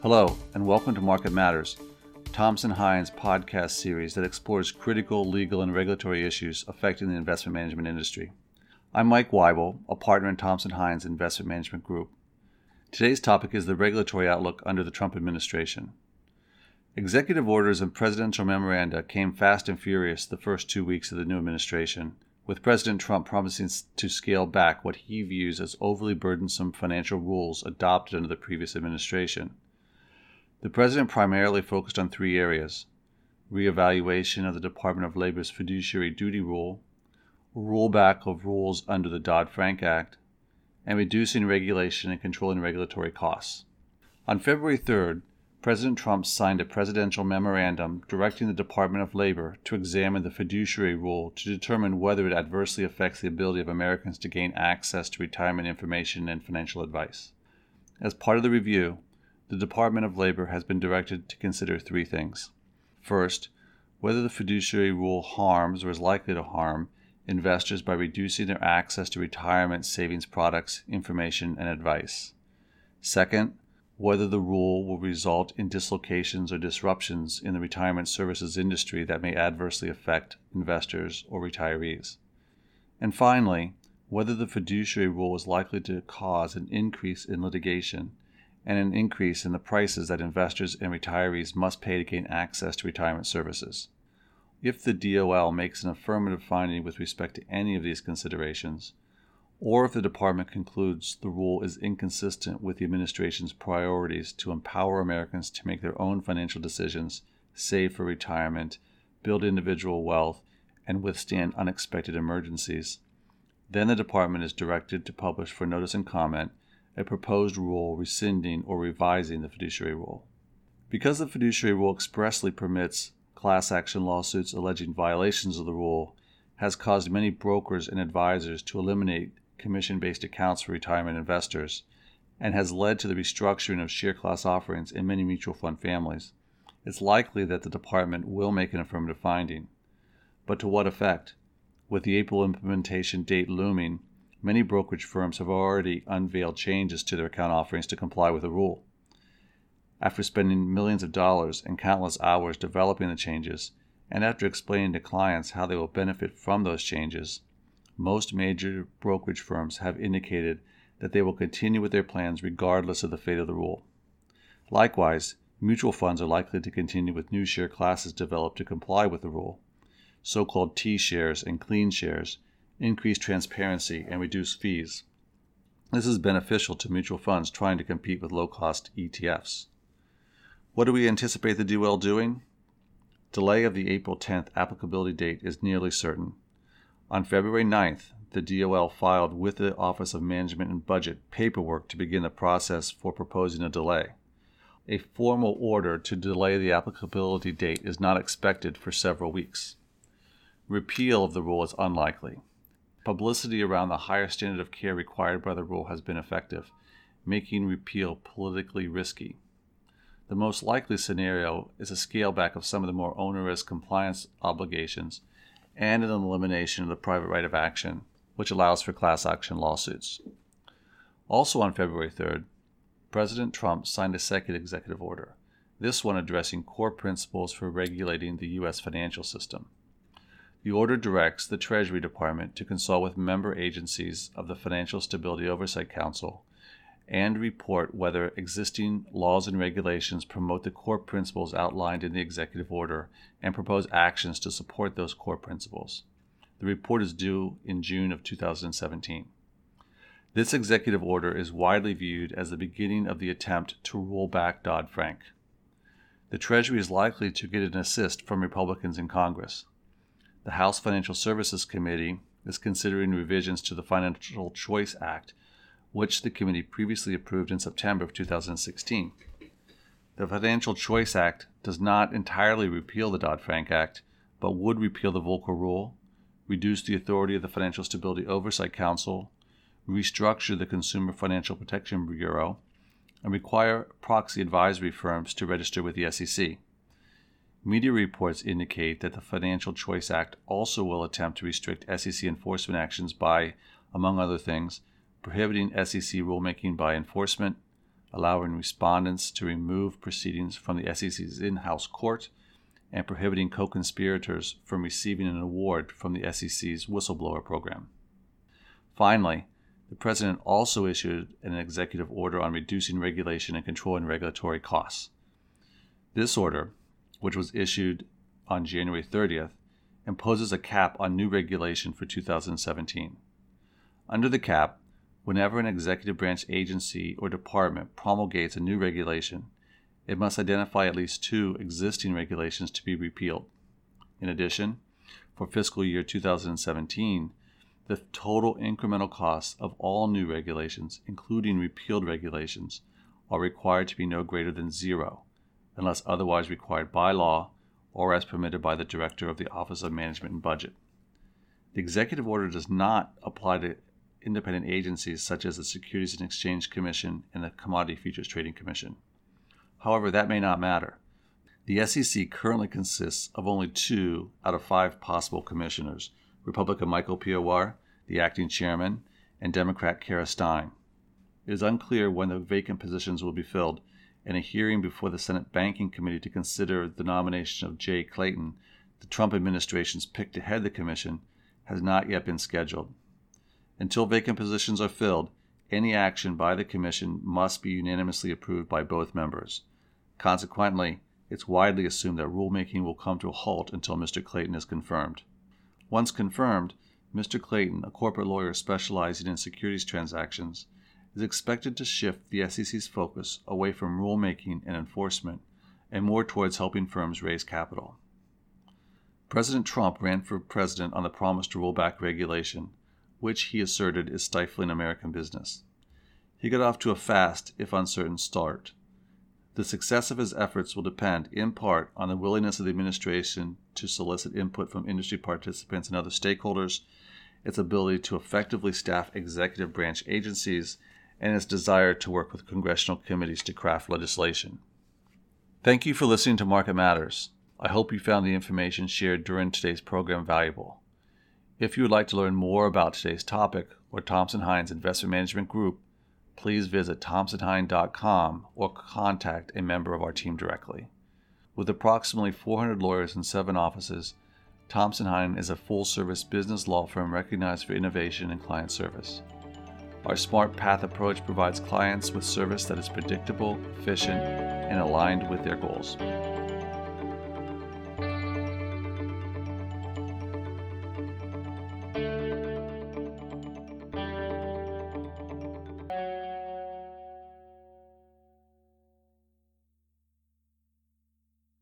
Hello, and welcome to Market Matters, Thompson Hine's podcast series that explores critical legal and regulatory issues affecting the investment management industry. I'm Mike Wible, a partner in Thompson Hine's Investment Management Group. Today's topic is the regulatory outlook under the Trump administration. Executive orders and presidential memoranda came fast and furious the first two weeks of the new administration, with President Trump promising to scale back what he views as overly burdensome financial rules adopted under the previous administration. The president primarily focused on three areas reevaluation of the Department of Labor's fiduciary duty rule, rollback of rules under the Dodd Frank Act, and reducing regulation and controlling regulatory costs. On February 3rd, President Trump signed a presidential memorandum directing the Department of Labor to examine the fiduciary rule to determine whether it adversely affects the ability of Americans to gain access to retirement information and financial advice. As part of the review, the Department of Labor has been directed to consider three things. First, whether the fiduciary rule harms or is likely to harm investors by reducing their access to retirement savings products, information, and advice. Second, whether the rule will result in dislocations or disruptions in the retirement services industry that may adversely affect investors or retirees. And finally, whether the fiduciary rule is likely to cause an increase in litigation and an increase in the prices that investors and retirees must pay to gain access to retirement services. If the DOL makes an affirmative finding with respect to any of these considerations, or if the department concludes the rule is inconsistent with the administration's priorities to empower Americans to make their own financial decisions, save for retirement, build individual wealth, and withstand unexpected emergencies, then the department is directed to publish for notice and comment a proposed rule rescinding or revising the fiduciary rule. Because the fiduciary rule expressly permits class action lawsuits alleging violations of the rule, has caused many brokers and advisors to eliminate commission based accounts for retirement investors, and has led to the restructuring of share class offerings in many mutual fund families. It's likely that the department will make an affirmative finding. But to what effect? With the April implementation date looming, many brokerage firms have already unveiled changes to their account offerings to comply with the rule. After spending millions of dollars and countless hours developing the changes, and after explaining to clients how they will benefit from those changes, most major brokerage firms have indicated that they will continue with their plans regardless of the fate of the rule. Likewise, mutual funds are likely to continue with new share classes developed to comply with the rule, so called T shares and clean shares, increase transparency, and reduce fees. This is beneficial to mutual funds trying to compete with low cost ETFs. What do we anticipate the DOL doing? Delay of the April 10th applicability date is nearly certain. On February 9th, the DOL filed with the Office of Management and Budget paperwork to begin the process for proposing a delay. A formal order to delay the applicability date is not expected for several weeks. Repeal of the rule is unlikely publicity around the higher standard of care required by the rule has been effective, making repeal politically risky. The most likely scenario is a scale back of some of the more onerous compliance obligations and an elimination of the private right of action, which allows for class action lawsuits. Also on February 3rd, President Trump signed a second executive order, this one addressing core principles for regulating the U.S. financial system. The order directs the Treasury Department to consult with member agencies of the Financial Stability Oversight Council and report whether existing laws and regulations promote the core principles outlined in the executive order and propose actions to support those core principles. The report is due in June of 2017. This executive order is widely viewed as the beginning of the attempt to roll back Dodd Frank. The Treasury is likely to get an assist from Republicans in Congress the House Financial Services Committee is considering revisions to the Financial Choice Act, which the committee previously approved in September of 2016. The Financial Choice Act does not entirely repeal the Dodd Frank Act, but would repeal the Volcker Rule, reduce the authority of the Financial Stability Oversight Council, restructure the Consumer Financial Protection Bureau, and require proxy advisory firms to register with the SEC. Media reports indicate that the Financial Choice Act also will attempt to restrict SEC enforcement actions by, among other things, prohibiting SEC rulemaking by enforcement, allowing respondents to remove proceedings from the SEC's in house court and prohibiting co conspirators from receiving an award from the SEC's whistleblower program. Finally, the President also issued an executive order on reducing regulation and controlling regulatory costs. This order, which was issued on January 30th, imposes a cap on new regulation for 2017. Under the cap, whenever an executive branch agency or department promulgates a new regulation, it must identify at least two existing regulations to be repealed. In addition, for fiscal year 2017, the total incremental costs of all new regulations, including repealed regulations, are required to be no greater than zero, unless otherwise required by law or as permitted by the Director of the Office of Management and Budget. The executive order does not apply to independent agencies such as the Securities and Exchange Commission and the Commodity Futures Trading Commission. However, that may not matter. The SEC currently consists of only two out of five possible commissioners Republican Michael Piwowar, the acting chairman, and Democrat Kara Stein. It is unclear when the vacant positions will be filled, and a hearing before the Senate Banking Committee to consider the nomination of Jay Clayton, the Trump administration's pick to head the commission, has not yet been scheduled. Until vacant positions are filled, any action by the Commission must be unanimously approved by both members. Consequently, it's widely assumed that rulemaking will come to a halt until Mr. Clayton is confirmed. Once confirmed, Mr. Clayton, a corporate lawyer specializing in securities transactions, is expected to shift the SEC's focus away from rulemaking and enforcement and more towards helping firms raise capital. President Trump ran for president on the promise to roll back regulation, which he asserted is stifling American business. He got off to a fast, if uncertain, start. The success of his efforts will depend, in part, on the willingness of the administration to solicit input from industry participants and other stakeholders, its ability to effectively staff executive branch agencies, and its desire to work with congressional committees to craft legislation. Thank you for listening to Market Matters. I hope you found the information shared during today's program valuable. If you would like to learn more about today's topic or Thompson Hine's Investment Management Group, please visit thompsonhine.com or contact a member of our team directly. With approximately 400 lawyers in seven offices, Thompson Hine is a full service business law firm recognized for innovation and client service. Our Smart Path approach provides clients with service that is predictable, efficient, and aligned with their goals.